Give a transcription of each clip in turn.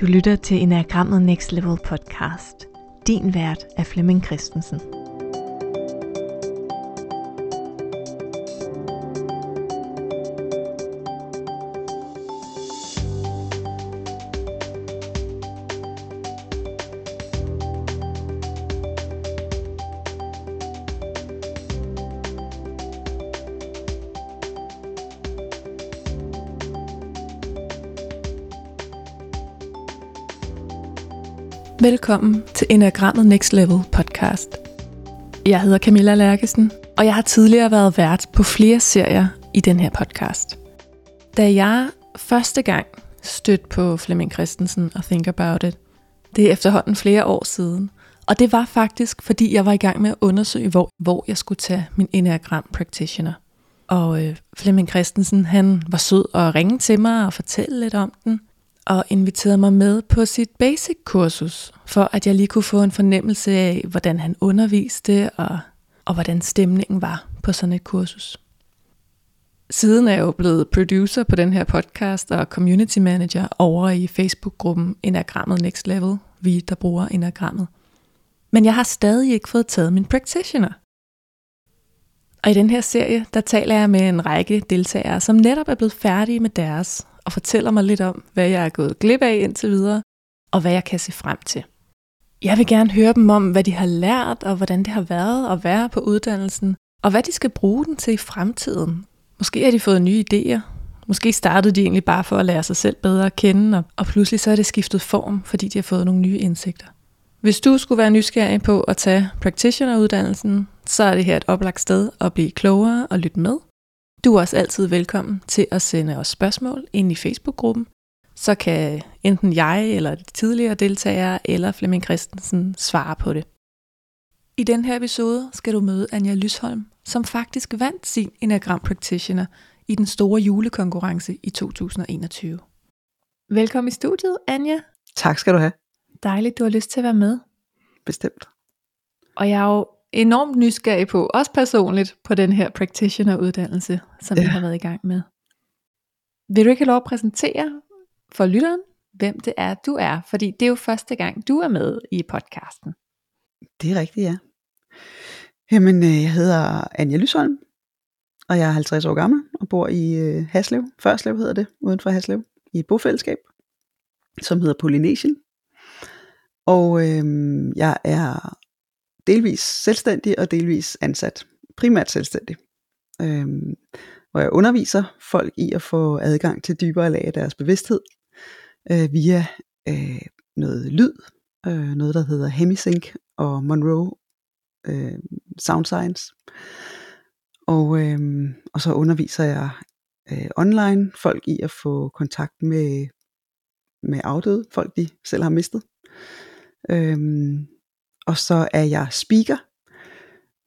Du lytter til Enagrammet Next Level podcast. Din vært er Flemming Christensen. Velkommen til Enagrammet Next Level podcast. Jeg hedder Camilla Lærkesen, og jeg har tidligere været vært på flere serier i den her podcast. Da jeg første gang stødte på Flemming Christensen og Think About It, det er efterhånden flere år siden, og det var faktisk, fordi jeg var i gang med at undersøge, hvor, hvor jeg skulle tage min Enneagram Practitioner. Og øh, Flemming Christensen, han var sød og ringe til mig og fortælle lidt om den – og inviterede mig med på sit basic kursus, for at jeg lige kunne få en fornemmelse af, hvordan han underviste, og, og hvordan stemningen var på sådan et kursus. Siden er jeg jo blevet producer på den her podcast og community manager over i Facebook-gruppen Enagrammet Next Level, vi der bruger Enagrammet. Men jeg har stadig ikke fået taget min practitioner. Og i den her serie, der taler jeg med en række deltagere, som netop er blevet færdige med deres, og fortæller mig lidt om, hvad jeg er gået glip af indtil videre, og hvad jeg kan se frem til. Jeg vil gerne høre dem om, hvad de har lært, og hvordan det har været at være på uddannelsen, og hvad de skal bruge den til i fremtiden. Måske har de fået nye idéer. Måske startede de egentlig bare for at lære sig selv bedre at kende, og, og pludselig så er det skiftet form, fordi de har fået nogle nye indsigter. Hvis du skulle være nysgerrig på at tage practitioner-uddannelsen, så er det her et oplagt sted at blive klogere og lytte med. Du er også altid velkommen til at sende os spørgsmål ind i Facebook-gruppen. Så kan enten jeg eller de tidligere deltagere eller Flemming Christensen svare på det. I den her episode skal du møde Anja Lysholm, som faktisk vandt sin Enneagram Practitioner i den store julekonkurrence i 2021. Velkommen i studiet, Anja. Tak skal du have. Dejligt, du har lyst til at være med. Bestemt. Og jeg er jo enormt nysgerrig på, også personligt, på den her practitioner-uddannelse, som ja. vi har været i gang med. Vil du ikke have lov at præsentere for lytteren, hvem det er, du er? Fordi det er jo første gang, du er med i podcasten. Det er rigtigt, ja. Jamen, øh, jeg hedder Anja Lysholm, og jeg er 50 år gammel og bor i øh, Haslev. Førslev hedder det, uden for Haslev, i et bofællesskab, som hedder Polynesian. Og øh, jeg er delvis selvstændig og delvis ansat. Primært selvstændig. Øhm, hvor jeg underviser folk i at få adgang til dybere lag af deres bevidsthed øh, via øh, noget lyd, øh, noget der hedder Hemisync og Monroe øh, Sound Science. Og, øh, og så underviser jeg øh, online folk i at få kontakt med, med afdøde, folk de selv har mistet. Øhm, og så er jeg speaker.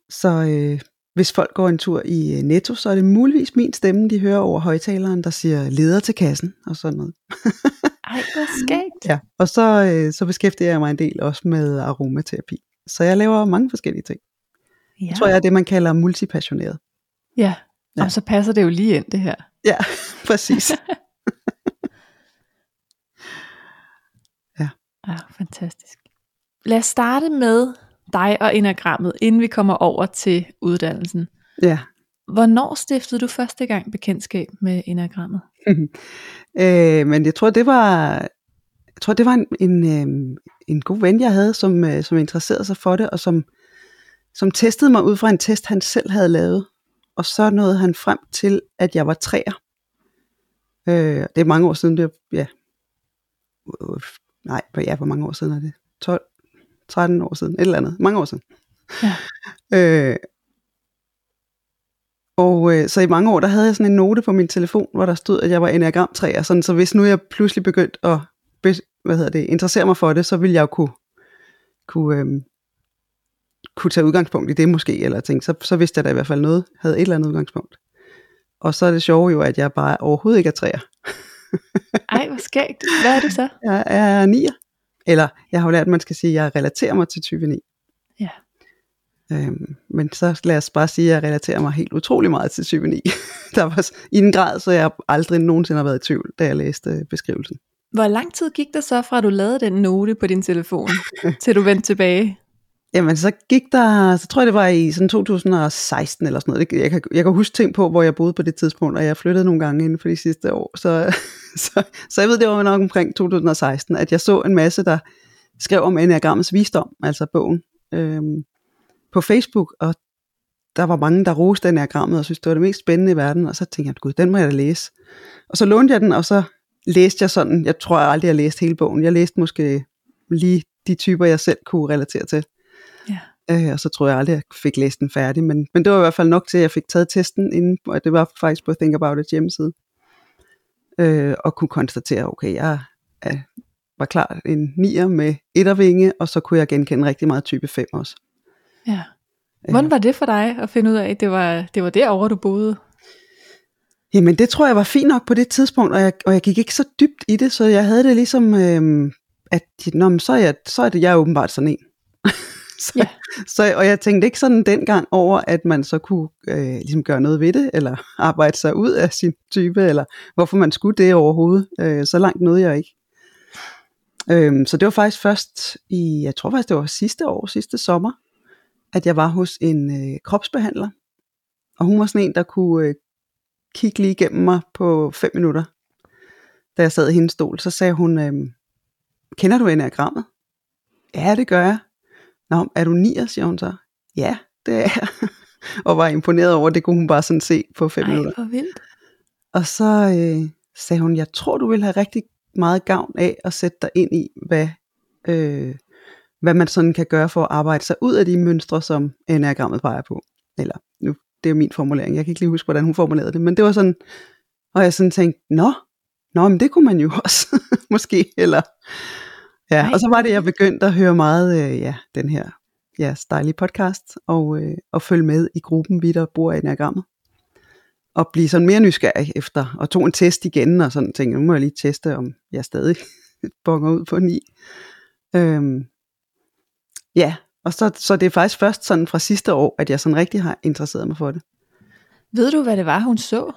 Så øh, hvis folk går en tur i øh, Netto, så er det muligvis min stemme, de hører over højtaleren, der siger leder til kassen og sådan noget. Ej, hvor skægt. Ja, og så, øh, så beskæftiger jeg mig en del også med aromaterapi. Så jeg laver mange forskellige ting. Ja. Jeg tror jeg er det, man kalder multipassioneret. Ja, og ja. så passer det jo lige ind det her. Ja, præcis. ja. Ja, fantastisk. Lad os starte med dig og enagrammet, inden vi kommer over til uddannelsen. Ja. Hvornår stiftede du første gang bekendtskab med enagrammet? øh, men jeg tror, det var, jeg tror, det var en, en, øh, en god ven, jeg havde, som, øh, som interesserede sig for det, og som, som testede mig ud fra en test, han selv havde lavet. Og så nåede han frem til, at jeg var træer. Øh, det er mange år siden, det er, ja, nej, ja, hvor mange år siden er det? 12, 13 år siden, et eller andet, mange år siden. Ja. Øh, og øh, så i mange år, der havde jeg sådan en note på min telefon, hvor der stod, at jeg var enneagram 3, sådan, så hvis nu jeg pludselig begyndte at hvad hedder det, interessere mig for det, så ville jeg jo kunne, kunne, øh, kunne tage udgangspunkt i det måske, eller tænke, så, så vidste jeg da i hvert fald noget, havde et eller andet udgangspunkt. Og så er det sjove jo, at jeg bare overhovedet ikke er træer. Ej, hvor skægt. Hvad er du så? Jeg er nier. Eller jeg har jo lært, at man skal sige, at jeg relaterer mig til type 9. Ja. Øhm, men så lad os bare sige, at jeg relaterer mig helt utrolig meget til type 9. der var i en grad, så jeg aldrig nogensinde har været i tvivl, da jeg læste beskrivelsen. Hvor lang tid gik det så fra, at du lavede den note på din telefon, til du vendte tilbage? Jamen, så gik der, så tror jeg, det var i sådan 2016 eller sådan noget. Jeg kan, jeg kan huske ting på, hvor jeg boede på det tidspunkt, og jeg flyttede nogle gange inden for de sidste år. Så, så, så jeg ved, det var nok omkring 2016, at jeg så en masse, der skrev om Enneagrammets visdom, altså bogen, øhm, på Facebook, og der var mange, der roste Enneagrammet, og synes det var det mest spændende i verden, og så tænkte jeg, gud, den må jeg da læse. Og så lånte jeg den, og så læste jeg sådan, jeg tror jeg aldrig, jeg læste hele bogen. Jeg læste måske lige de typer, jeg selv kunne relatere til. Øh, og så tror jeg aldrig, jeg fik læst den færdig, men, men det var i hvert fald nok til, at jeg fik taget testen inden, og det var faktisk på Think About It hjemmeside. Øh, og kunne konstatere, okay, jeg er, var klar en nier med ettervinge, og så kunne jeg genkende rigtig meget type 5 også. Ja. Hvordan var det for dig at finde ud af, at det var, det var derovre, du boede? Jamen det tror jeg var fint nok på det tidspunkt, og jeg, og jeg gik ikke så dybt i det, så jeg havde det ligesom, øh, at nå, så, er jeg, så er det jeg er åbenbart sådan en. så, Ja. så, og jeg tænkte ikke sådan dengang over, at man så kunne øh, ligesom gøre noget ved det, eller arbejde sig ud af sin type, eller hvorfor man skulle det overhovedet. Øh, så langt nåede jeg ikke. Øhm, så det var faktisk først i, jeg tror faktisk det var sidste år, sidste sommer, at jeg var hos en øh, kropsbehandler. Og hun var sådan en, der kunne øh, kigge lige igennem mig på fem minutter. Da jeg sad i hendes stol, så sagde hun, øh, kender du enagrammet? Ja, det gør jeg. Nå, er du nier, siger hun så. Ja, det er jeg. og var imponeret over, det kunne hun bare sådan se på fem Ej, minutter. hvor vildt. Og så øh, sagde hun, jeg tror, du vil have rigtig meget gavn af at sætte dig ind i, hvad, øh, hvad man sådan kan gøre for at arbejde sig ud af de mønstre, som enagrammet peger på. Eller, nu, det er min formulering, jeg kan ikke lige huske, hvordan hun formulerede det, men det var sådan, og jeg sådan tænkte, nå, nå, men det kunne man jo også, måske, eller, ja, og så var det, jeg begyndte at høre meget, øh, ja, den her, ja, dejlige podcast, og, øh, og følge med i gruppen, vi der bruger enagrammet og blive sådan mere nysgerrig efter, og tog en test igen, og sådan tænkte, nu må jeg lige teste, om jeg stadig bonger ud på 9. Øhm, ja, og så, så det er faktisk først sådan fra sidste år, at jeg sådan rigtig har interesseret mig for det. Ved du, hvad det var, hun så,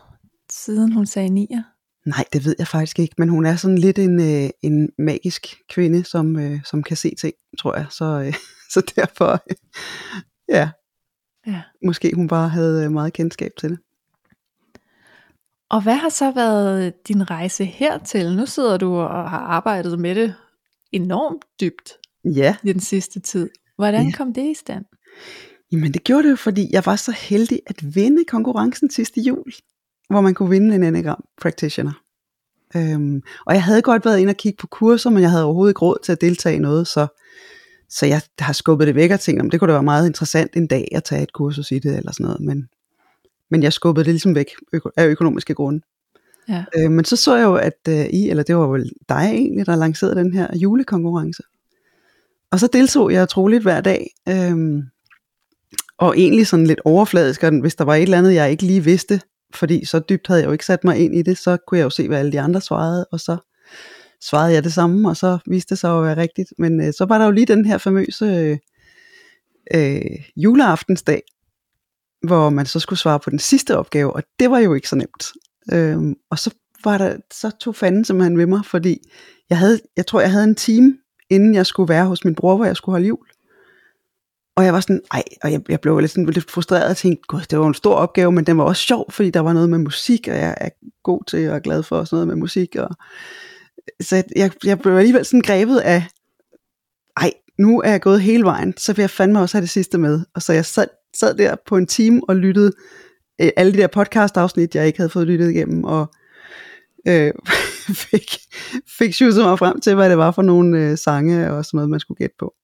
siden hun sagde nier? Nej, det ved jeg faktisk ikke, men hun er sådan lidt en, øh, en magisk kvinde, som, øh, som kan se ting, tror jeg. Så, øh, så derfor, øh, ja, Ja. måske hun bare havde øh, meget kendskab til det. Og hvad har så været din rejse hertil? Nu sidder du og har arbejdet med det enormt dybt Ja, i den sidste tid. Hvordan Ja. kom det i stand? Jamen det gjorde det jo, fordi jeg var så heldig at vinde konkurrencen sidste jul, hvor man kunne vinde en anagram practitioner. Øhm, og jeg havde godt været inde og kigge på kurser, men jeg havde overhovedet ikke råd til at deltage i noget, så, så jeg har skubbet det væk og tænkt, om det kunne da være meget interessant en dag at tage et kursus i det eller sådan noget, men, men jeg skubbede det ligesom væk øko- af økonomiske grunde. Ja. Øh, men så så jeg jo, at øh, I, eller det var vel dig egentlig, der lancerede den her julekonkurrence. Og så deltog jeg troligt hver dag, øhm, og egentlig sådan lidt overfladisk, og hvis der var et eller andet, jeg ikke lige vidste, fordi så dybt havde jeg jo ikke sat mig ind i det, så kunne jeg jo se, hvad alle de andre svarede, og så svarede jeg det samme, og så viste det sig at være rigtigt. Men øh, så var der jo lige den her famøse øh, øh, juleaftensdag, hvor man så skulle svare på den sidste opgave, og det var jo ikke så nemt. Øh, og så var der, så tog fanden simpelthen ved mig, fordi jeg havde, jeg tror jeg havde en time, inden jeg skulle være hos min bror, hvor jeg skulle holde jul. Og jeg var sådan, ej, og jeg, jeg blev lidt, sådan, lidt frustreret og tænkte, gud, det var en stor opgave, men den var også sjov, fordi der var noget med musik, og jeg er god til og er glad for sådan noget med musik. Og, så jeg, jeg blev alligevel sådan grebet af, ej, nu er jeg gået hele vejen, så vil jeg fandme også have det sidste med. Og så jeg sad, sad der på en time og lyttede øh, alle de der podcast-afsnit, jeg ikke havde fået lyttet igennem, og øh, fik, fik sjusset mig frem til, hvad det var for nogle øh, sange og sådan noget, man skulle gætte på.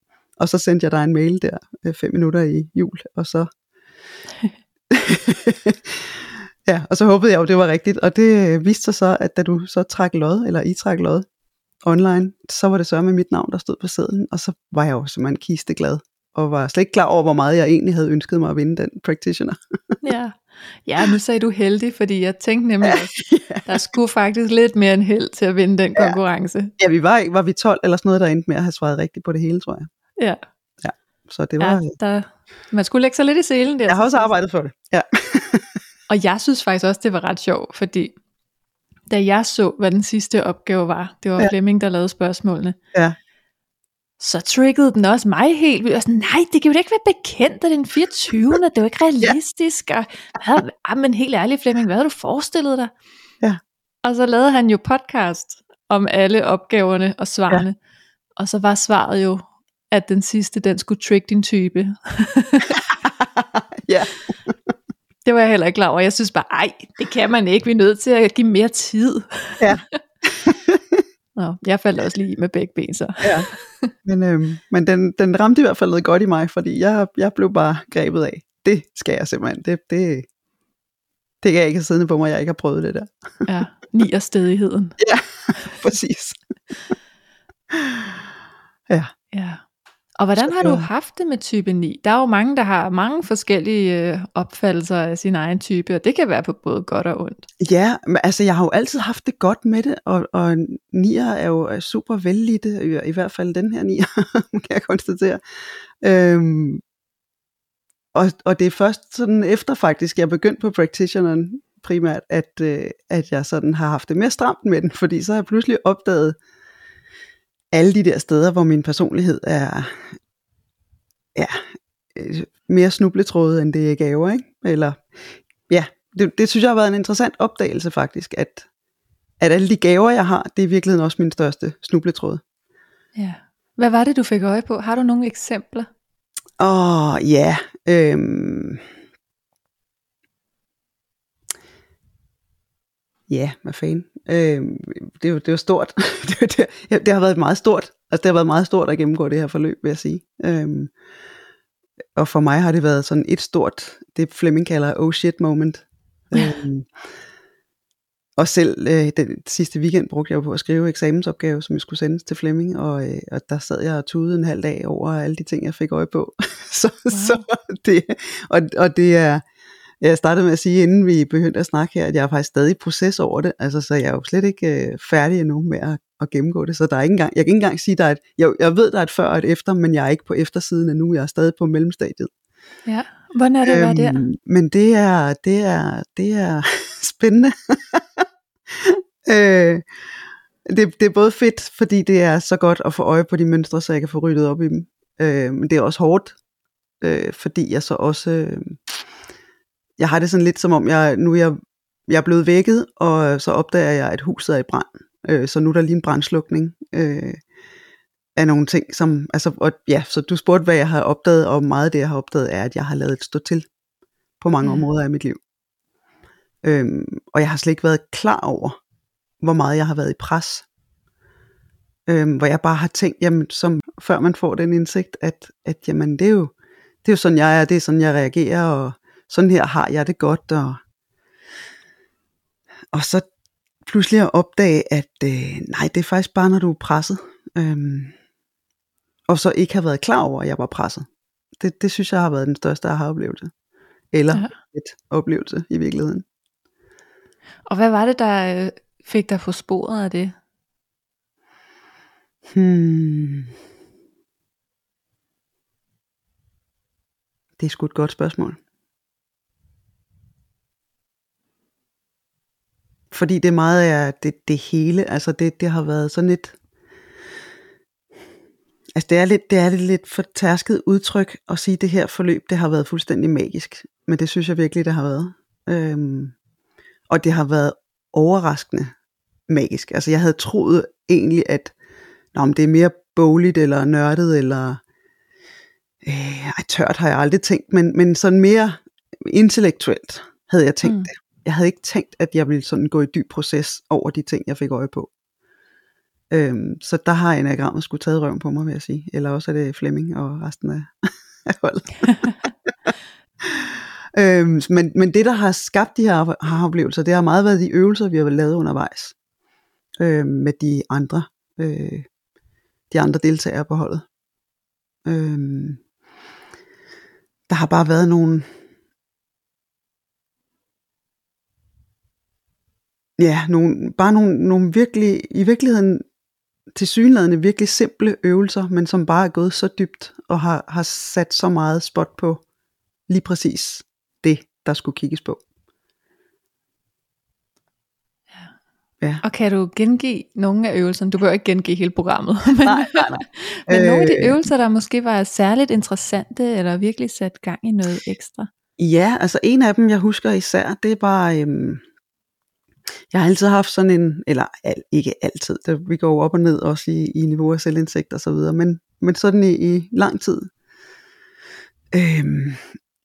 Og så sendte jeg dig en mail der, øh, fem minutter i jul, og så... ja, og så håbede jeg jo, det var rigtigt, og det øh, viste sig så, at da du så trak lod, eller I trak lod online, så var det så med mit navn, der stod på sedlen, og så var jeg jo simpelthen kisteglad, og var slet ikke klar over, hvor meget jeg egentlig havde ønsket mig at vinde den practitioner. Ja. ja, nu sagde du heldig, fordi jeg tænkte nemlig, at der skulle faktisk lidt mere end held til at vinde den konkurrence. Ja, vi var, var vi 12 eller sådan noget, der endte med at have svaret rigtigt på det hele, tror jeg. Ja, Så det var, ja der, man skulle lægge sig lidt i selen der. jeg har også arbejdet for det. Ja. Og jeg synes faktisk også, det var ret sjovt, fordi da jeg så, hvad den sidste opgave var, det var Ja. ja. Flemming, der lavede spørgsmålene, Ja. så triggede den også mig helt vildt. Var sådan, nej, det kan jo ikke være bekendt, at den 24. Det er jo ikke realistisk. Og, hvad, ah, men helt ærligt, Flemming, hvad havde du forestillet dig? Ja. Og så lavede han jo podcast om alle opgaverne og svarene. Ja. Og så var svaret jo, at den sidste, den skulle trick din type. ja. Det var jeg heller ikke klar over. Jeg synes bare, ej, det kan man ikke. Vi er nødt til at give mere tid. Ja. Nå, jeg faldt også lige med begge ben så. ja. Men, øhm, men den, den ramte i hvert fald noget godt i mig, fordi jeg, jeg blev bare grebet af. Det skal jeg simpelthen. Det, det, det kan jeg ikke have siddende på mig, jeg ikke har prøvet det der. Ja, ni og stedigheden. Præcis. ja. Ja. Og hvordan Så har du haft det med type 9? Der er jo mange, der har mange forskellige øh, opfattelser af sin egen type, og det kan være på både godt og ondt. Ja, men altså jeg har jo altid haft det godt med det, og, og nier er jo er super vellidte, i, i hvert fald den her nier, kan jeg konstatere. Øhm, og, og det er først sådan efter faktisk, jeg begyndte på practitioneren primært, at, øh, at jeg sådan har haft det mere stramt med den, fordi så har jeg pludselig opdaget alle de der steder, hvor min personlighed er ja, øh, mere snubletråde, end det er gaver, ikke? Eller, ja, det, det synes jeg har været en interessant opdagelse faktisk, at, at alle de gaver, jeg har, det er i virkeligheden også min største snubletråd. Ja. Hvad var det, du fik øje på? Har du nogle eksempler? Åh, ja. Øhm. Ja, hvad fanden. Øhm, det, er jo- det jo stort. det, det, ja, det har været meget stort. Altså, det har været meget stort at gennemgå det her forløb, vil jeg sige. Øhm, og for mig har det været sådan et stort, det Flemming kalder oh shit moment. øhm, og selv øh, den sidste weekend brugte jeg på at skrive eksamensopgave, som jeg skulle sendes til Flemming, og, øh, og der sad jeg og tudede en halv dag over alle de ting, jeg fik øje på. så, wow. så det, og, og det er, jeg startede med at sige, inden vi begyndte at snakke her, at jeg er faktisk stadig i proces over det, altså så jeg er jo slet ikke øh, færdig endnu med at, at gennemgå det, så der er ikke engang, jeg kan ikke engang sige, der er et, jeg, jeg ved, der er et før og et efter, men jeg er ikke på eftersiden endnu, jeg er stadig på mellemstadiet. Ja. Hvordan er det at være der? Øhm, Men det er, det er, det er spændende. øh, det, det er både fedt, fordi det er så godt at få øje på de mønstre, så jeg kan få ryddet op i dem. Øh, men det er også hårdt, øh, fordi jeg så også, øh, jeg har det sådan lidt som om, jeg, nu er jeg, jeg er blevet vækket, og så opdager jeg, at huset er i brand. Øh, så nu er der lige en brandslukning. Øh, af nogle ting, som, altså, og, ja, så du spurgte, hvad jeg har opdaget, og meget af det, jeg har opdaget, er, at jeg har lavet et stå til på mange Mm. områder af mit liv. Øhm, og jeg har slet ikke været klar over, hvor meget jeg har været i pres. Øhm, hvor jeg bare har tænkt, jamen, som før man får den indsigt, at, at jamen, det er jo, det er jo sådan, jeg er, det er sådan, jeg reagerer, og sådan her har jeg det godt, og, og så pludselig at opdage, at øh, nej, det er faktisk bare, når du er presset. Øhm, og så ikke have været klar over, at jeg var presset. Det, det synes jeg har været den største aha-oplevelse. Eller Ja. ja. et oplevelse i virkeligheden. Og hvad var det, der øh, fik dig på sporet af det? Hmm. Det er sgu et godt spørgsmål. Fordi det er meget af det, det hele, altså det, det har været sådan et, altså det er lidt, det er lidt, lidt for tærsket udtryk at sige, at det her forløb, det har været fuldstændig magisk. Men det synes jeg virkelig, det har været. Øhm, og det har været overraskende magisk. Altså jeg havde troet egentlig, at Nå, men det er mere bogligt eller nørdet, eller øh, ej, tørt har jeg aldrig tænkt, men, men sådan mere intellektuelt havde jeg tænkt mm. det. Jeg havde ikke tænkt, at jeg ville sådan gå i dyb proces over de ting, jeg fik øje på. Øhm, så der har enagrammet skulle taget røven på mig, vil jeg sige. Eller også er det Flemming og resten af, af holdet. øhm, men, men det, der har skabt de her har oplevelser, det har meget været de øvelser, vi har lavet undervejs. Øh, med de andre øh, de andre deltagere på holdet. Øhm, der har bare været nogle ja, nogle, bare nogle, nogle virkelig, i virkeligheden til synlædende virkelig simple øvelser, men som bare er gået så dybt og har, har sat så meget spot på lige præcis det, der skulle kigges på. ja. Og kan du gengive nogle af øvelserne? Du behøver ikke gengive hele programmet. Men, Nej, nej, nej. men nogle af de Øh, øvelser, der måske var særligt interessante, eller virkelig sat gang i noget ekstra. Ja, altså en af dem, jeg husker især, det var, øhm, jeg har altid haft sådan en, eller al, ikke altid, det, vi går jo op og ned også i, i niveau af selvindsigt og så videre, men, men sådan i, i lang tid, øhm,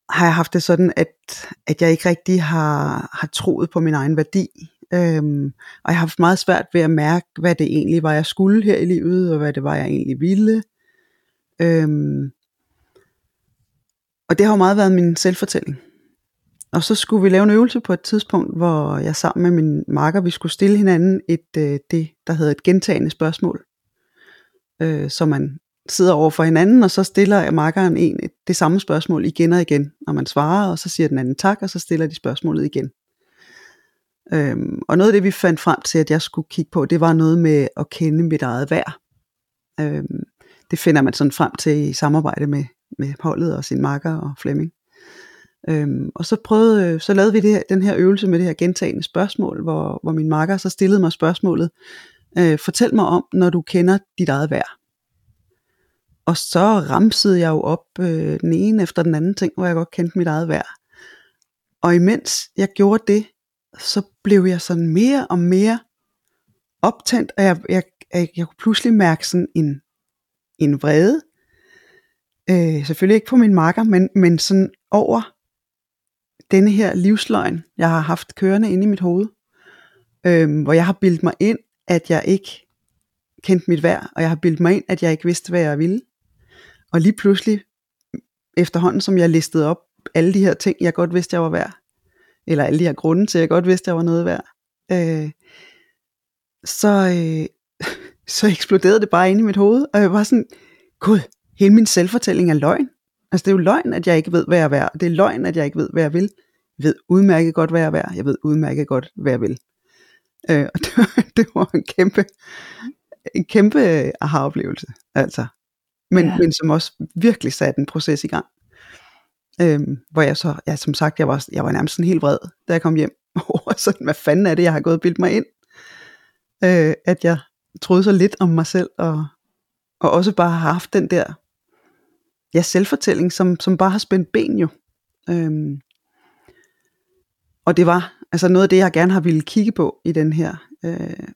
har jeg haft det sådan, at, at jeg ikke rigtig har, har troet på min egen værdi. Øhm, og jeg har haft meget svært ved at mærke, hvad det egentlig var, jeg skulle her i livet, og hvad det var, jeg egentlig ville. Øhm, og det har jo meget været min selvfortælling. Og så skulle vi lave en øvelse på et tidspunkt, hvor jeg sammen med min marker, vi skulle stille hinanden et, øh, det, der hedder et gentagende spørgsmål. Øh, så man sidder over for hinanden, og så stiller markeren en et, det samme spørgsmål igen og igen, når man svarer, og så siger den anden tak, og så stiller de spørgsmålet igen. Øhm, og noget af det, vi fandt frem til, at jeg skulle kigge på, det var noget med at kende mit eget værd. Øhm, det finder man sådan frem til i samarbejde med, med holdet og sin makker og Flemming. Øhm, og så prøvede, øh, så lavede vi det her, den her øvelse med det her gentagende spørgsmål, hvor, hvor min makker så stillede mig spørgsmålet, øh, fortæl mig om, når du kender dit eget værd. Og så ramsede jeg jo op øh, den ene efter den anden ting, hvor jeg godt kendte mit eget værd. Og imens jeg gjorde det, så blev jeg sådan mere og mere optændt, og jeg, jeg, jeg, jeg kunne pludselig mærke sådan en, en vrede. Øh, selvfølgelig ikke på min marker, men, men sådan over denne her livsløgn, jeg har haft kørende inde i mit hoved. øhm, hvor jeg har bildt mig ind, at jeg ikke kendte mit værd, og jeg har bildt mig ind, at jeg ikke vidste, hvad jeg ville. Og lige pludselig, efterhånden som jeg listede op alle de her ting, jeg godt vidste, jeg var værd, eller alle de her grunde til, at jeg godt vidste, jeg var noget værd, øh, så, øh, så eksploderede det bare ind i mit hoved, og jeg var sådan, gud, hele min selvfortælling er løgn. Altså det er jo løgn, at jeg ikke ved, hvad jeg er værd. Det er løgn, at jeg ikke ved, hvad jeg vil. Jeg ved udmærket godt, hvad jeg er værd. Jeg ved udmærket godt, hvad jeg vil. Øh, og det var, det var en kæmpe, en kæmpe aha-oplevelse. Altså. Men, Ja. men som også virkelig satte en proces i gang. Øhm, hvor jeg så, ja, som sagt, jeg var, jeg var nærmest sådan helt vred, da jeg kom hjem over sådan, hvad fanden er det, jeg har gået og bildt mig ind? Øh, at jeg troede så lidt om mig selv, og, og også bare har haft den der ja, selvfortælling, som, som bare har spændt ben jo. Øhm, og det var altså noget af det, jeg gerne har ville kigge på i den her, øh,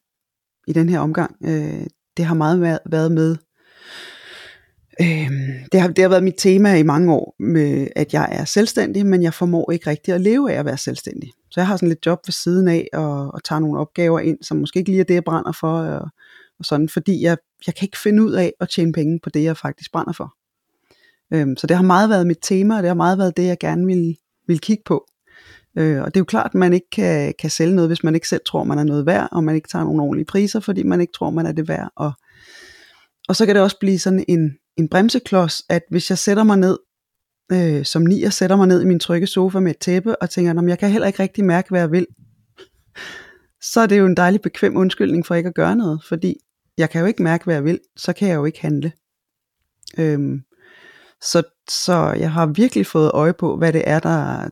i den her omgang. Øh, det har meget været- været med, øh, det, har, det har været mit tema i mange år, med at jeg er selvstændig, men jeg formår ikke rigtig at leve af at være selvstændig. Så jeg har sådan lidt job ved siden af, og, og tager nogle opgaver ind, som måske ikke lige er det, jeg brænder for, og, og sådan, fordi jeg, jeg kan ikke finde ud af at tjene penge på det, jeg faktisk brænder for. Øhm, så det har meget været mit tema, og det har meget været det, jeg gerne vil, vil kigge på. Øh, og det er jo klart, at man ikke kan, kan sælge noget, hvis man ikke selv tror, man er noget værd, og man ikke tager nogle ordentlige priser, fordi man ikke tror, man er det værd. Og, og så kan det også blive sådan en, en bremseklods, at hvis jeg sætter mig ned, øh, som nier sætter mig ned i min trygge sofa med et tæppe, og tænker, at jeg kan heller ikke rigtig mærke, hvad jeg vil, så er det jo en dejlig bekvem undskyldning for ikke at gøre noget, fordi jeg kan jo ikke mærke, hvad jeg vil, så kan jeg jo ikke handle. Øhm, så, så jeg har virkelig fået øje på, hvad det er, der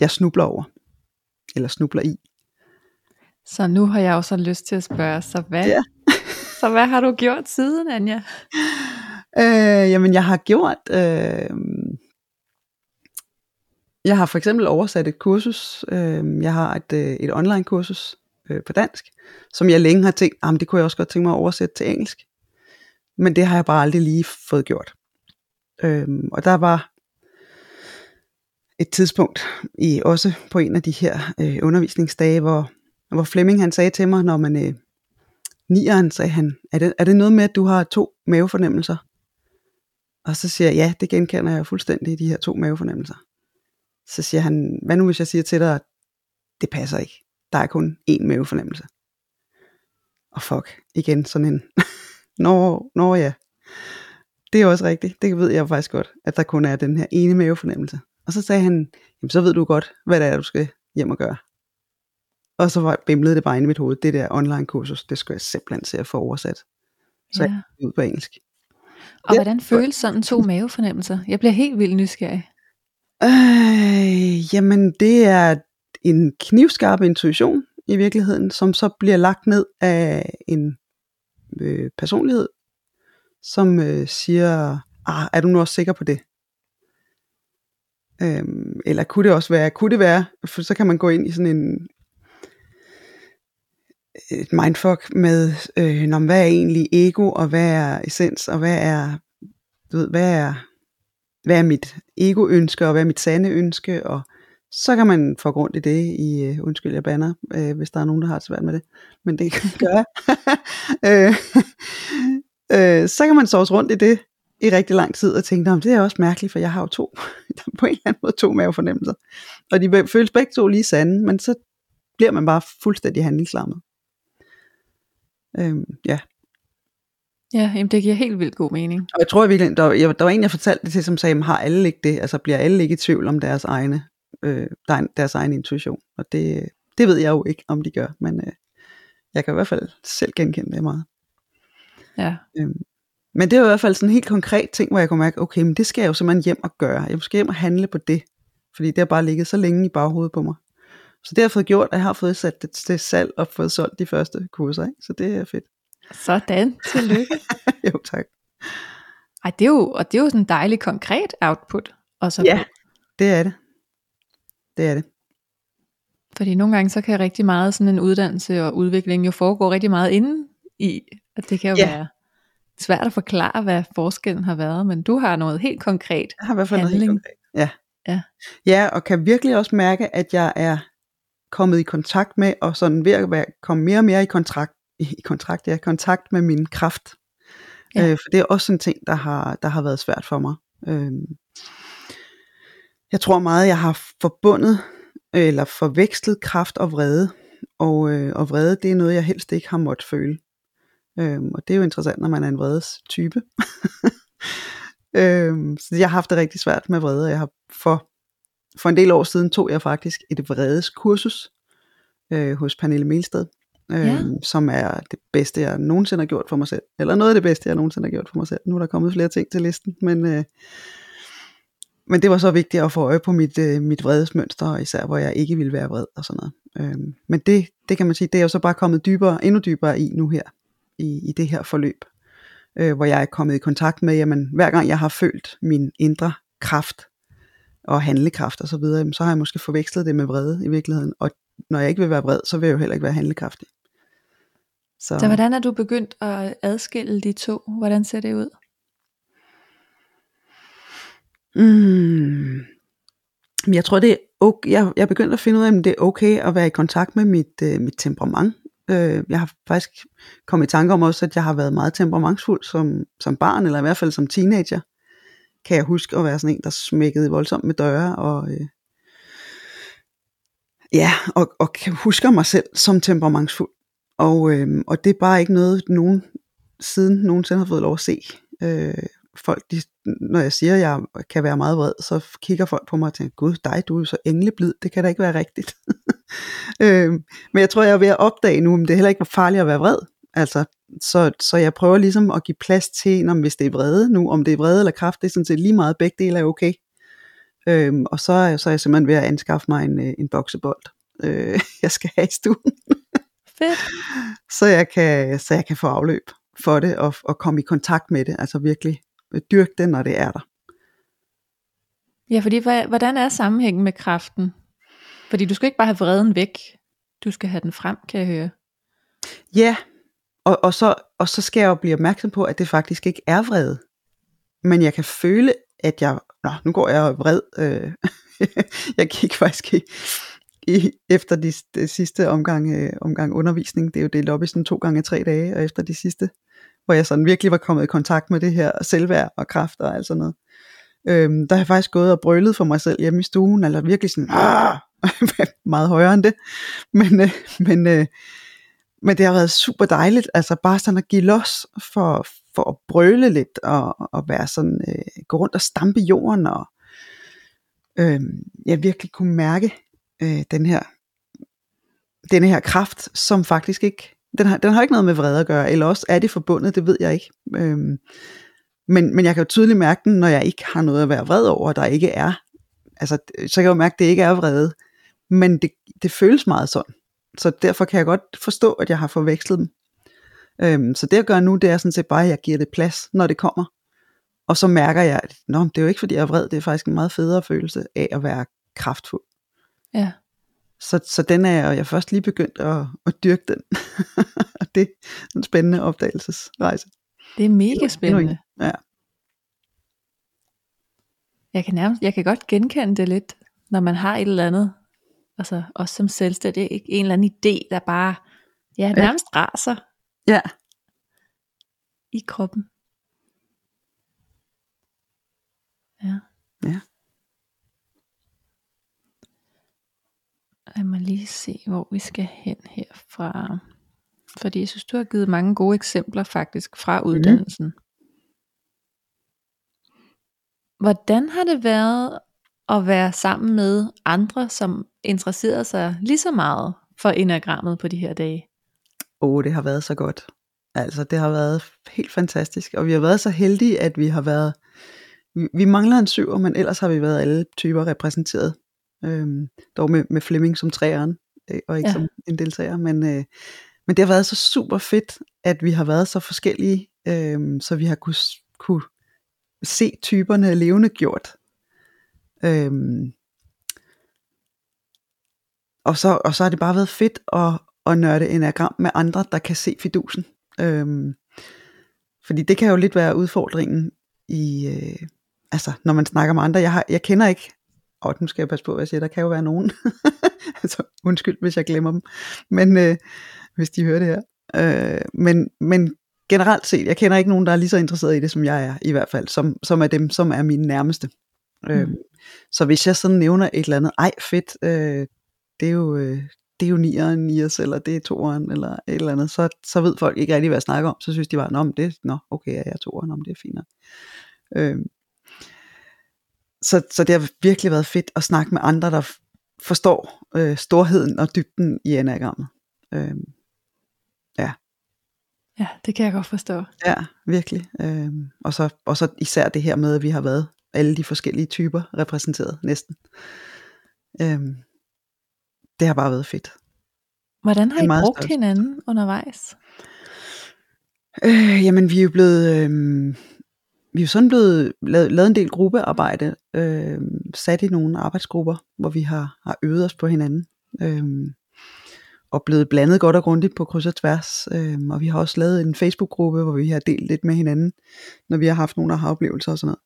jeg snubler over. Eller snubler i. Så nu har jeg jo så lyst til at spørge, så hvad, Ja. så hvad har du gjort siden, Anja? Øh, jamen, jeg har gjort... Øh, jeg har for eksempel oversat et kursus. Øh, jeg har et, øh, et online kursus øh, på dansk, som jeg længe har tænkt, jamen, det kunne jeg også godt tænke mig at oversætte til engelsk. Men det har jeg bare aldrig lige fået gjort. Øh, og der var et tidspunkt i også på en af de her øh, undervisningsdage, hvor, hvor Flemming han sagde til mig, når man øh, nieren sagde han, er det, er det noget med, at du har to mavefornemmelser? Og så siger jeg, ja, det genkender jeg fuldstændig, de her to mavefornemmelser. Så siger han, hvad nu hvis jeg siger til dig, at det passer ikke. Der er kun én mavefornemmelse. Og fuck, igen sådan en, nå, nå ja. Det er også rigtigt, det ved jeg faktisk godt, at der kun er den her ene mavefornemmelse. Og så sagde han, jamen så ved du godt, hvad det er, du skal hjem og gøre. Og så var, bimlede det bare inde i mit hoved, det der online kursus, det skulle jeg simpelthen se at få oversat. Så Ja. jeg ud på engelsk. Og Ja. hvordan føles sådan to mavefornemmelser? Jeg bliver helt vildt nysgerrig. Øh, jamen, det er en knivskarp intuition, i virkeligheden, som så bliver lagt ned af en øh, personlighed, som øh, siger, ah, er du nu også sikker på det? Øhm, eller kunne det også være, kunne det være, for så kan man gå ind i sådan en et mindfuck med, øh, når, hvad er egentlig ego, og hvad er essens, og hvad er, du ved, hvad er, hvad er mit ego-ønske, og hvad er mit sande ønske, og så kan man få grund i det i, øh, undskyld jeg banner, øh, hvis der er nogen, der har det svært med det, men det kan jeg. gøre. øh, øh, så kan man sove rundt i det i rigtig lang tid og tænke, det er også mærkeligt, for jeg har jo to, på en eller anden måde to mavefornemmelser, og de føles begge to lige sande, men så bliver man bare fuldstændig handlingslammet. Øhm, ja. Ja, jamen det giver helt vildt god mening. Og jeg tror virkelig, der, jeg, der var en, jeg fortalte det til, som sagde, har alle ikke det? Altså bliver alle ikke i tvivl om deres egne, øh, deres egen intuition? Og det, det ved jeg jo ikke, om de gør, men øh, jeg kan i hvert fald selv genkende det meget. Ja. Øhm, men det er i hvert fald sådan en helt konkret ting, hvor jeg kunne mærke, okay, men det skal jeg jo simpelthen hjem og gøre. Jeg skal hjem og handle på det, fordi det har bare ligget så længe i baghovedet på mig. Så det har fået gjort, at jeg har fået sat det til salg og fået solgt de første kurser. Ikke? Så det er fedt. Sådan, tillykke. jo, tak. Ej, det er jo, og det er jo sådan en dejlig konkret output. Og så ja, det er det. Det er det. Fordi nogle gange så kan rigtig meget sådan en uddannelse og udvikling jo foregå rigtig meget inden i, og det kan jo ja. være svært at forklare, hvad forskellen har været, men du har noget helt konkret Jeg har i hvert fald handling. noget helt konkret. Ja. Ja. ja, og kan virkelig også mærke, at jeg er kommet i kontakt med, og sådan ved at være, komme mere og mere i kontrakt, i kontrakt, ja, kontakt med min kraft. Ja. Øh, for det er også en ting, der har, der har været svært for mig. Øh, jeg tror meget, jeg har forbundet, eller forvekslet kraft og vrede. Og, øh, og vrede, det er noget, jeg helst ikke har måttet føle. Øhm, og det er jo interessant, når man er en vredes type. øhm, så jeg har haft det rigtig svært med vrede. Jeg har for, for en del år siden tog jeg faktisk et vredes kursus øh, hos Pernille Melsted, øh, ja. som er det bedste, jeg nogensinde har gjort for mig selv. Eller noget af det bedste, jeg nogensinde har gjort for mig selv. Nu er der kommet flere ting til listen, men, øh, men det var så vigtigt at få øje på mit, øh, mit vredesmønster, især hvor jeg ikke ville være vred og sådan noget. Øh, men det, det kan man sige, det er jo så bare kommet dybere, endnu dybere i nu her, i, i det her forløb, øh, hvor jeg er kommet i kontakt med, jamen hver gang jeg har følt min indre kraft, og handlekraft og så videre, så har jeg måske forvekslet det med vrede i virkeligheden, og når jeg ikke vil være vred, så vil jeg jo heller ikke være handlekraftig. Så, så hvordan er du begyndt at adskille de to? Hvordan ser det ud? Mm, jeg tror det er okay. jeg, jeg er begyndt at finde ud af, om det er okay at være i kontakt med mit, uh, mit temperament. Øh, jeg har faktisk kommet i tanke om også, at jeg har været meget temperamentsfuld som, som barn, eller i hvert fald som teenager. Kan jeg huske at være sådan en, der smækkede voldsomt med døre, og øh, ja, og, og husker mig selv som temperamentsfuld. Og, øh, og det er bare ikke noget, nogen siden nogensinde har fået lov at se. Øh, folk, de, når jeg siger, at jeg kan være meget vred, så kigger folk på mig og tænker, gud, dig, du er så engleblid, det kan da ikke være rigtigt. øh, men jeg tror, jeg er ved at opdage nu, om det heller ikke var farligt at være vred. Altså, så, så jeg prøver ligesom at give plads til, om hvis det er vrede nu, om det er vrede eller kraft, det er sådan set lige meget, begge dele er okay. Øhm, og så, er, så er jeg simpelthen ved at anskaffe mig en, øh, en boksebold, øh, jeg skal have i stuen. Fedt. så, jeg kan, så jeg kan få afløb for det, og, og komme i kontakt med det, altså virkelig dyrke det, når det er der. Ja, fordi hvordan er sammenhængen med kraften? Fordi du skal ikke bare have vreden væk, du skal have den frem, kan jeg høre. Ja, og, og, så, og så skal jeg jo blive opmærksom på, at det faktisk ikke er vrede. Men jeg kan føle, at jeg, nå, nu går jeg vred. Øh, jeg gik faktisk i, i, efter de, de sidste omgang, øh, omgang undervisning, det er jo delt op i sådan to gange tre dage, og efter de sidste, hvor jeg sådan virkelig var kommet i kontakt med det her selvværd og kraft og alt sådan noget, øhm, der har jeg faktisk gået og brølet for mig selv hjemme i stuen, eller virkelig sådan, meget højere end det, men, øh, men, øh, men det har været super dejligt, altså bare sådan at give los for, for at brøle lidt, og, og være sådan, øh, gå rundt og stampe jorden, og øh, jeg virkelig kunne mærke øh, den her denne her kraft, som faktisk ikke, den har, den har ikke noget med vrede at gøre, eller også er det forbundet, det ved jeg ikke. Øhm, men, men jeg kan jo tydeligt mærke den, når jeg ikke har noget at være vred over, der ikke er. Altså, så kan jeg jo mærke, at det ikke er vrede, men det, det føles meget sådan. så derfor kan jeg godt forstå, at jeg har forvekslet dem. Øhm, så det jeg gør nu, det er sådan set bare, at jeg giver det plads, når det kommer. Og så mærker jeg, at Nå, det er jo ikke fordi jeg er vred, det er faktisk en meget federe følelse af at være kraftfuld. Ja. Så, så den er jeg, jeg først lige begyndt at, at dyrke den. og det er en spændende opdagelsesrejse. Det er mega spændende. Ja. Jeg kan nærmest, jeg kan godt genkende det lidt, når man har et eller andet, altså også som selvstændig, ikke? en eller anden idé, der bare, ja, nærmest ja. raser Ja. i kroppen. Ja. Ja. Lad mig lige se, hvor vi skal hen herfra. Fordi jeg synes, du har givet mange gode eksempler faktisk fra uddannelsen. Mm. Hvordan har det været at være sammen med andre, som interesserer sig lige så meget for enagrammet på de her dage? Åh, oh, det har været så godt. Altså, det har været helt fantastisk. Og vi har været så heldige, at vi har været... Vi, mangler en syver, men ellers har vi været alle typer repræsenteret. Øhm, dog med, med Flemming som træeren, øh, og ikke ja. som en deltager. Men, øh, men det har været så super fedt, at vi har været så forskellige, øh, så vi har kunne, kunne se typerne levende gjort. Øhm, og, så, og så har det bare været fedt at, at nørde enagram med andre, der kan se fidusen. Øhm, fordi det kan jo lidt være udfordringen i, øh, altså når man snakker med andre. Jeg, har, jeg kender ikke, og nu skal jeg passe på, hvad jeg siger, der kan jo være nogen. altså, undskyld, hvis jeg glemmer dem. Men øh, hvis de hører det her. Øh, men, men generelt set, jeg kender ikke nogen, der er lige så interesseret i det, som jeg er, i hvert fald, som, som er dem, som er mine nærmeste. Mm. Øhm, så hvis jeg sådan nævner et eller andet, ej fedt, øh, det er jo, øh, det er jo nieren i os, eller det er toeren, eller et eller andet, så, så ved folk ikke rigtig, hvad jeg snakker om. Så synes de bare, nå, det, nå okay, jeg er toeren, om det er fint. Øhm, så, så det har virkelig været fedt at snakke med andre, der forstår øh, storheden og dybden i enagrammet. Øhm, ja. Ja, det kan jeg godt forstå. Ja, virkelig. Øhm, og, så, og så især det her med, at vi har været alle de forskellige typer repræsenteret næsten. Øhm, det har bare været fedt. Hvordan har I brugt størst. hinanden undervejs? Øh, jamen vi er jo blevet, øh, vi er jo sådan blevet lavet, lavet en del gruppearbejde, øh, sat i nogle arbejdsgrupper, hvor vi har, har øvet os på hinanden. Øh, og blevet blandet godt og grundigt på kryds og tværs. Øh, og vi har også lavet en Facebook-gruppe, hvor vi har delt lidt med hinanden, når vi har haft nogle af oplevelser og sådan noget.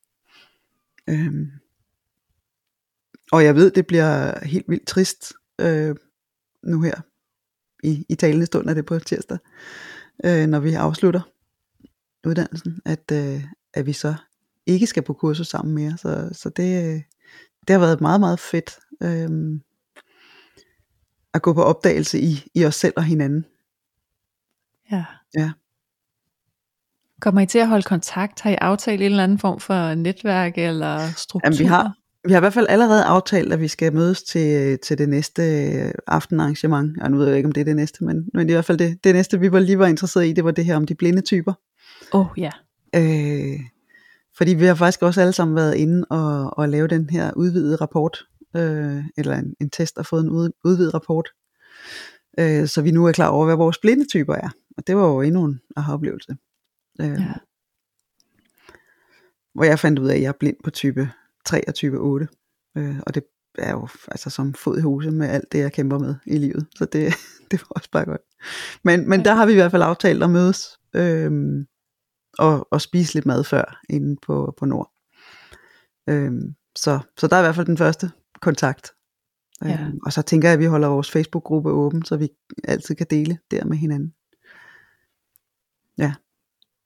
Øh, og jeg ved, det bliver helt vildt trist øh, nu her i, i talende stund er det på tirsdag, øh, når vi afslutter uddannelsen, at, øh, at vi så ikke skal på kursus sammen mere. Så, så det, det har været meget, meget fedt øh, at gå på opdagelse i, i os selv og hinanden. Ja. Ja. Kommer I til at holde kontakt? Har I aftalt en eller anden form for netværk eller struktur? Jamen, vi har, vi har i hvert fald allerede aftalt, at vi skal mødes til, til det næste aftenarrangement. Og nu ved jeg ikke, om det er det næste, men, men i hvert fald det, det næste, vi var lige var interesseret i, det var det her om de blinde typer. Åh, oh, ja. Øh, fordi vi har faktisk også alle sammen været inde og, og lave den her udvidede rapport, øh, eller en, en test og fået en ud, udvidet rapport, øh, så vi nu er klar over, hvad vores blinde typer er. Og det var jo endnu en aha-oplevelse. Øh, ja. Hvor jeg fandt ud af, at jeg er blind på type 3 og type 8. Øh, og det er jo altså som fod i huse med alt det, jeg kæmper med i livet. Så det, det var også bare godt. Men, men der har vi i hvert fald aftalt at mødes øh, og, og spise lidt mad før inde på, på Nord. Øh, så, så der er i hvert fald den første kontakt. Ja. Øh, og så tænker jeg, at vi holder vores Facebook-gruppe åben, så vi altid kan dele der med hinanden. Ja.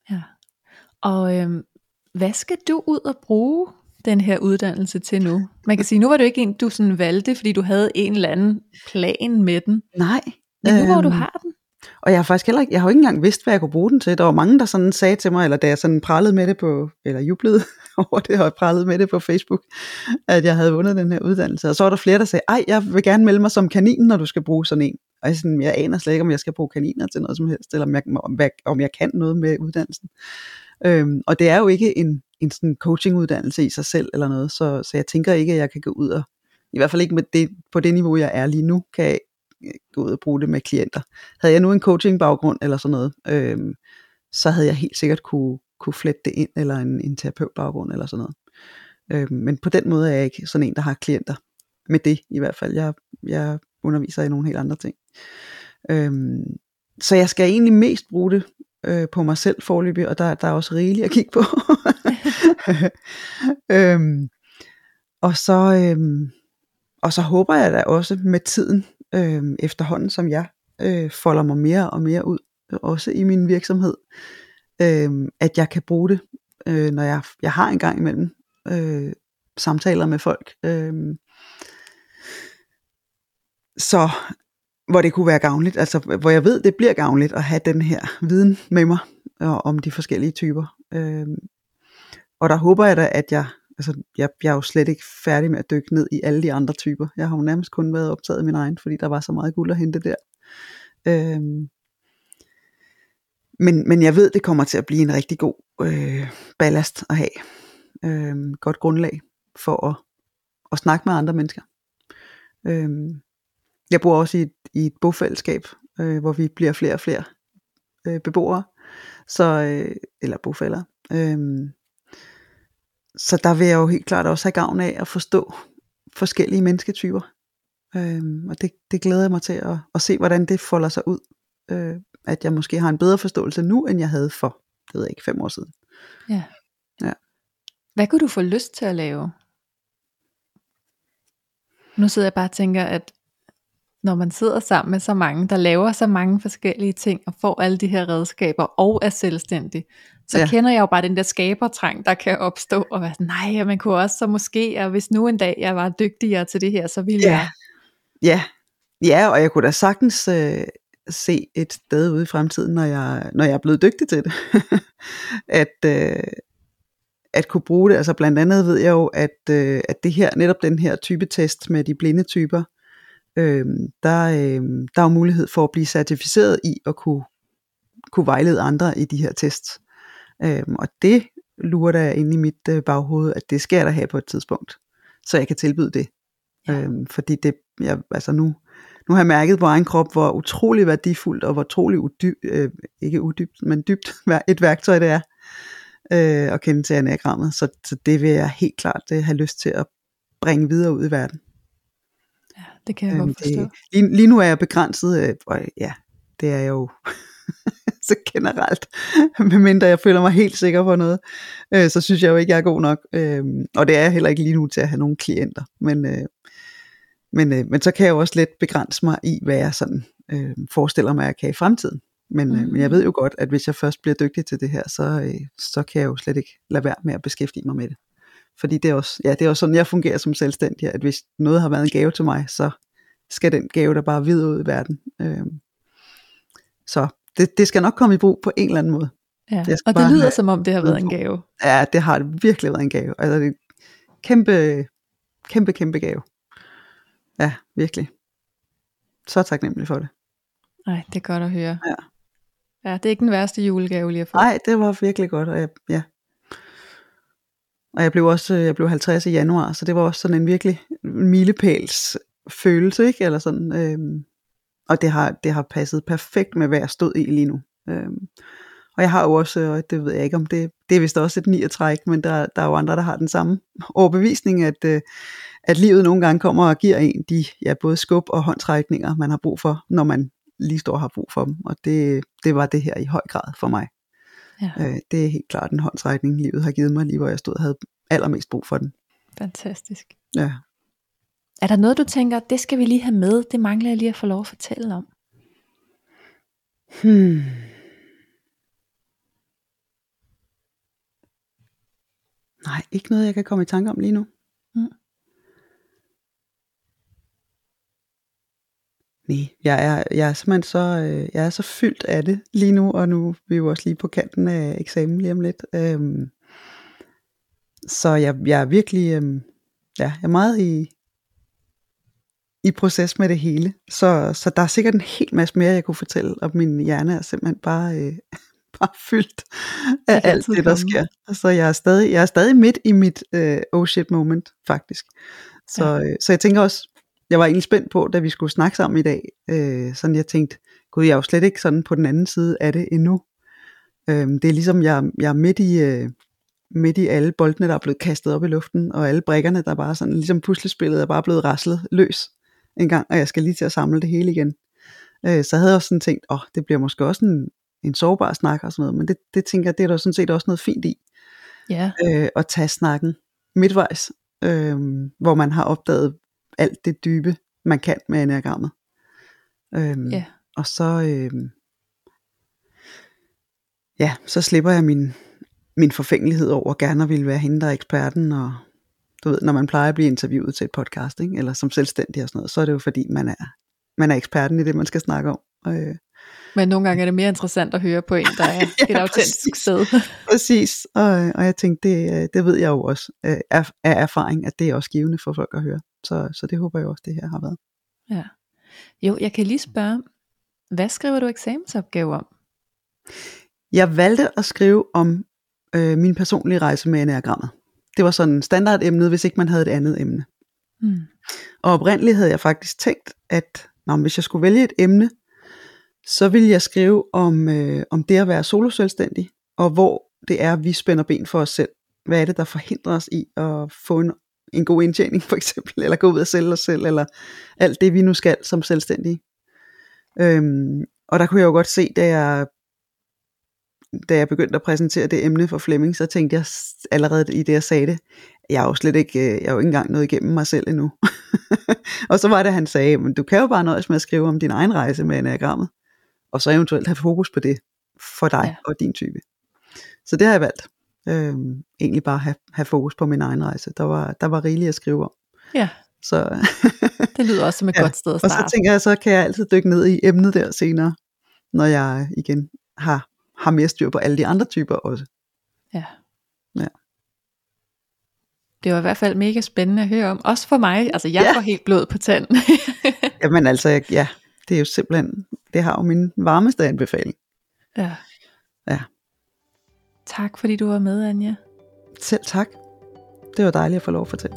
Ja. Og øh, hvad skal du ud og bruge den her uddannelse til nu? Man kan sige, nu var det jo ikke en, du sådan valgte, fordi du havde en eller anden plan med den. Nej. Men nu hvor du øhm, har den. Og jeg har faktisk heller ikke, jeg har jo ikke engang vidst, hvad jeg kunne bruge den til. Der var mange, der sådan sagde til mig, eller da jeg sådan prallede med det på, eller jublede over det, og prallede med det på Facebook, at jeg havde vundet den her uddannelse. Og så var der flere, der sagde, ej, jeg vil gerne melde mig som kanin, når du skal bruge sådan en. Og jeg, sådan, jeg aner slet ikke, om jeg skal bruge kaniner til noget som helst, eller om jeg, om jeg, om jeg kan noget med uddannelsen. Øhm, og det er jo ikke en, en sådan coachinguddannelse i sig selv eller noget, så, så jeg tænker ikke, at jeg kan gå ud og, i hvert fald ikke med det, på det niveau, jeg er lige nu, kan jeg øh, gå ud og bruge det med klienter. Havde jeg nu en coaching baggrund eller sådan noget, øhm, så havde jeg helt sikkert kunne, kunne flette det ind, eller en, en terapeut baggrund eller sådan noget. Øhm, men på den måde er jeg ikke sådan en, der har klienter. Med det i hvert fald. Jeg, jeg underviser i nogle helt andre ting. Øhm, så jeg skal egentlig mest bruge det øh, på mig selv forløbig, og der, der er også rigeligt at kigge på. øhm, og så øhm, og så håber jeg da også med tiden, øhm, efterhånden som jeg øh, folder mig mere og mere ud, øh, også i min virksomhed, øhm, at jeg kan bruge det, øh, når jeg, jeg har en gang imellem øh, samtaler med folk. Øh, så hvor det kunne være gavnligt, altså hvor jeg ved, det bliver gavnligt at have den her viden med mig og, om de forskellige typer. Øh, og der håber jeg da, at jeg, altså jeg, jeg er jo slet ikke færdig med at dykke ned i alle de andre typer. Jeg har jo nærmest kun været optaget af min egen, fordi der var så meget guld at hente der. Øh, men, men jeg ved, det kommer til at blive en rigtig god øh, ballast at have. Øh, godt grundlag for at, at snakke med andre mennesker. Øh, jeg bor også i et, i et bofællesskab, øh, hvor vi bliver flere og flere øh, beboere, så, øh, eller bofælder. Øh, så der vil jeg jo helt klart også have gavn af at forstå forskellige mennesketyper. Øh, og det, det glæder jeg mig til at, at se, hvordan det folder sig ud. Øh, at jeg måske har en bedre forståelse nu, end jeg havde for, det ved jeg ikke, fem år siden. Ja. Ja. Hvad kunne du få lyst til at lave? Nu sidder jeg bare og tænker, at når man sidder sammen med så mange, der laver så mange forskellige ting, og får alle de her redskaber, og er selvstændig, så ja. kender jeg jo bare den der skabertrang, der kan opstå, og være sådan, nej, man kunne også så måske, og hvis nu en dag jeg var dygtigere til det her, så ville ja. jeg... Ja, ja, og jeg kunne da sagtens øh, se et sted ude i fremtiden, når jeg, når jeg er blevet dygtig til det. at, øh, at kunne bruge det. Altså blandt andet ved jeg jo, at, øh, at det her, netop den her type test med de blinde typer, øh, der, øh, der er jo mulighed for at blive certificeret i at kunne, kunne vejlede andre i de her tests. Øh, og det lurer der ind i mit øh, baghoved, at det skal jeg da have på et tidspunkt, så jeg kan tilbyde det. Ja. Øh, fordi det, jeg, altså nu, nu har jeg mærket på egen krop, hvor utrolig værdifuldt og hvor utrolig udyb, øh, ikke udybt, men dybt et værktøj det er øh, at kende til anagrammet. Så, så det vil jeg helt klart øh, have lyst til at bringe videre ud i verden. Det kan jeg øhm, godt forstå. Det, lige, lige nu er jeg begrænset, øh, og ja, det er jeg jo så generelt, medmindre jeg føler mig helt sikker på noget, øh, så synes jeg jo ikke, jeg er god nok. Øh, og det er jeg heller ikke lige nu til at have nogle klienter. Men, øh, men, øh, men så kan jeg jo også lidt begrænse mig i, hvad jeg sådan øh, forestiller mig, at jeg kan i fremtiden. Men, mm. øh, men jeg ved jo godt, at hvis jeg først bliver dygtig til det her, så, øh, så kan jeg jo slet ikke lade være med at beskæftige mig med det. Fordi det er også, ja, det er også sådan, jeg fungerer som selvstændig, at hvis noget har været en gave til mig, så skal den gave der bare videre ud i verden. Øh, så det, det skal nok komme i brug på en eller anden måde. Ja, og det lyder have, som om det har været en gave. Ja, det har virkelig været en gave. Altså det er kæmpe, kæmpe, kæmpe gave. Ja, virkelig. Så taknemmelig for det. Nej, det er godt at høre. Ja. Ja, det er ikke den værste julegave lige at få. Nej, det var virkelig godt, og jeg, ja. Og jeg blev også øh, jeg blev 50 i januar, så det var også sådan en virkelig milepæls følelse, ikke? Eller sådan, øhm, og det har, det har passet perfekt med, hvad jeg stod i lige nu. Øhm, og jeg har jo også, og det ved jeg ikke om det, det er vist også et ni træk, men der, der er jo andre, der har den samme overbevisning, at, øh, at livet nogle gange kommer og giver en de ja, både skub og håndtrækninger, man har brug for, når man lige står og har brug for dem. Og det, det var det her i høj grad for mig. Ja. Øh, det er helt klart en håndtrækning, livet har givet mig, lige hvor jeg stod og havde allermest brug for den. Fantastisk. Ja. Er der noget, du tænker, det skal vi lige have med, det mangler jeg lige at få lov at fortælle om? Hmm. Nej, ikke noget, jeg kan komme i tanke om lige nu. Nej, jeg er, jeg er simpelthen så, øh, jeg er så fyldt af det lige nu, og nu er vi jo også lige på kanten af eksamen lige om lidt. Øhm, så jeg, jeg er virkelig, øhm, ja, jeg er meget i, i proces med det hele. Så, så der er sikkert en hel masse mere, jeg kunne fortælle, og min hjerne er simpelthen bare, øh, bare fyldt af det alt det, der sker. Så jeg er stadig, jeg er stadig midt i mit øh, oh shit moment, faktisk. Så, ja. øh, så jeg tænker også, jeg var egentlig spændt på, da vi skulle snakke sammen i dag. Øh, sådan jeg tænkte, gud, jeg er jo slet ikke sådan på den anden side af det endnu. Øh, det er ligesom, jeg, jeg er midt i, øh, midt i alle boldene, der er blevet kastet op i luften, og alle brikkerne, der bare sådan, ligesom puslespillet er bare blevet raslet løs en gang, og jeg skal lige til at samle det hele igen. Øh, så havde jeg også sådan tænkt, åh, oh, det bliver måske også en, en sårbar snak og sådan noget, men det, det tænker jeg, det er der sådan set også noget fint i. Ja. Øh, at tage snakken midtvejs, øh, hvor man har opdaget alt det dybe, man kan med enagrammet. Øh, Ja. Og så, øh, ja, så slipper jeg min, min forfængelighed over gerne at ville være hende, der er eksperten, og du ved, når man plejer at blive interviewet til et podcast, ikke? eller som selvstændig og sådan noget, så er det jo fordi, man er, man er eksperten i det, man skal snakke om. Øh, Men nogle gange er det mere interessant at høre på en, der er Ja, et autentisk sted. præcis, og, og jeg tænkte, det, øh, det ved jeg jo også øh, af, af erfaring, at det er også givende for folk at høre. Så, så det håber jeg også, det her har været. Ja. Jo, jeg kan lige spørge, hvad skriver du eksamensopgave om? Jeg valgte at skrive om øh, min personlige rejse med enagrammet. Det var sådan standardemnet, hvis ikke man havde et andet emne. Hmm. Og oprindeligt havde jeg faktisk tænkt, at nå, men hvis jeg skulle vælge et emne, så ville jeg skrive om, øh, om det at være soloselvstændig, og hvor det er, vi spænder ben for os selv. Hvad er det, der forhindrer os i at få en, en god indtjening, for eksempel, eller gå ud og sælge os selv, eller alt det, vi nu skal som selvstændige. Øhm, og der kunne jeg jo godt se, da jeg, da jeg begyndte at præsentere det emne for Flemming, så tænkte jeg allerede i det, jeg sagde det, jeg er jo slet ikke, øh, jeg er jo ikke engang nået igennem mig selv endnu. og så var det, han sagde, men du kan jo bare nøjes med at skrive om din egen rejse med enagrammet, og så eventuelt have fokus på det for dig ja. og din type. Så det har jeg valgt. Øhm, egentlig bare have, have fokus på min egen rejse. Der var, der var rigeligt at skrive om. Ja, Så, det lyder også som et Ja, godt sted at og så starte. tænker jeg, så kan jeg altid dykke ned i emnet der senere, når jeg igen har, har mere styr på alle de andre typer også. Ja. Ja. Det var i hvert fald mega spændende at høre om. Også for mig. Altså, jeg Ja. får helt blod på tanden. Jamen altså, jeg- ja, det er jo simpelthen, det har jo min varmeste anbefaling. ja. Ja. Tak fordi du var med, Anja. Selv tak. Det var dejligt at få lov at fortælle.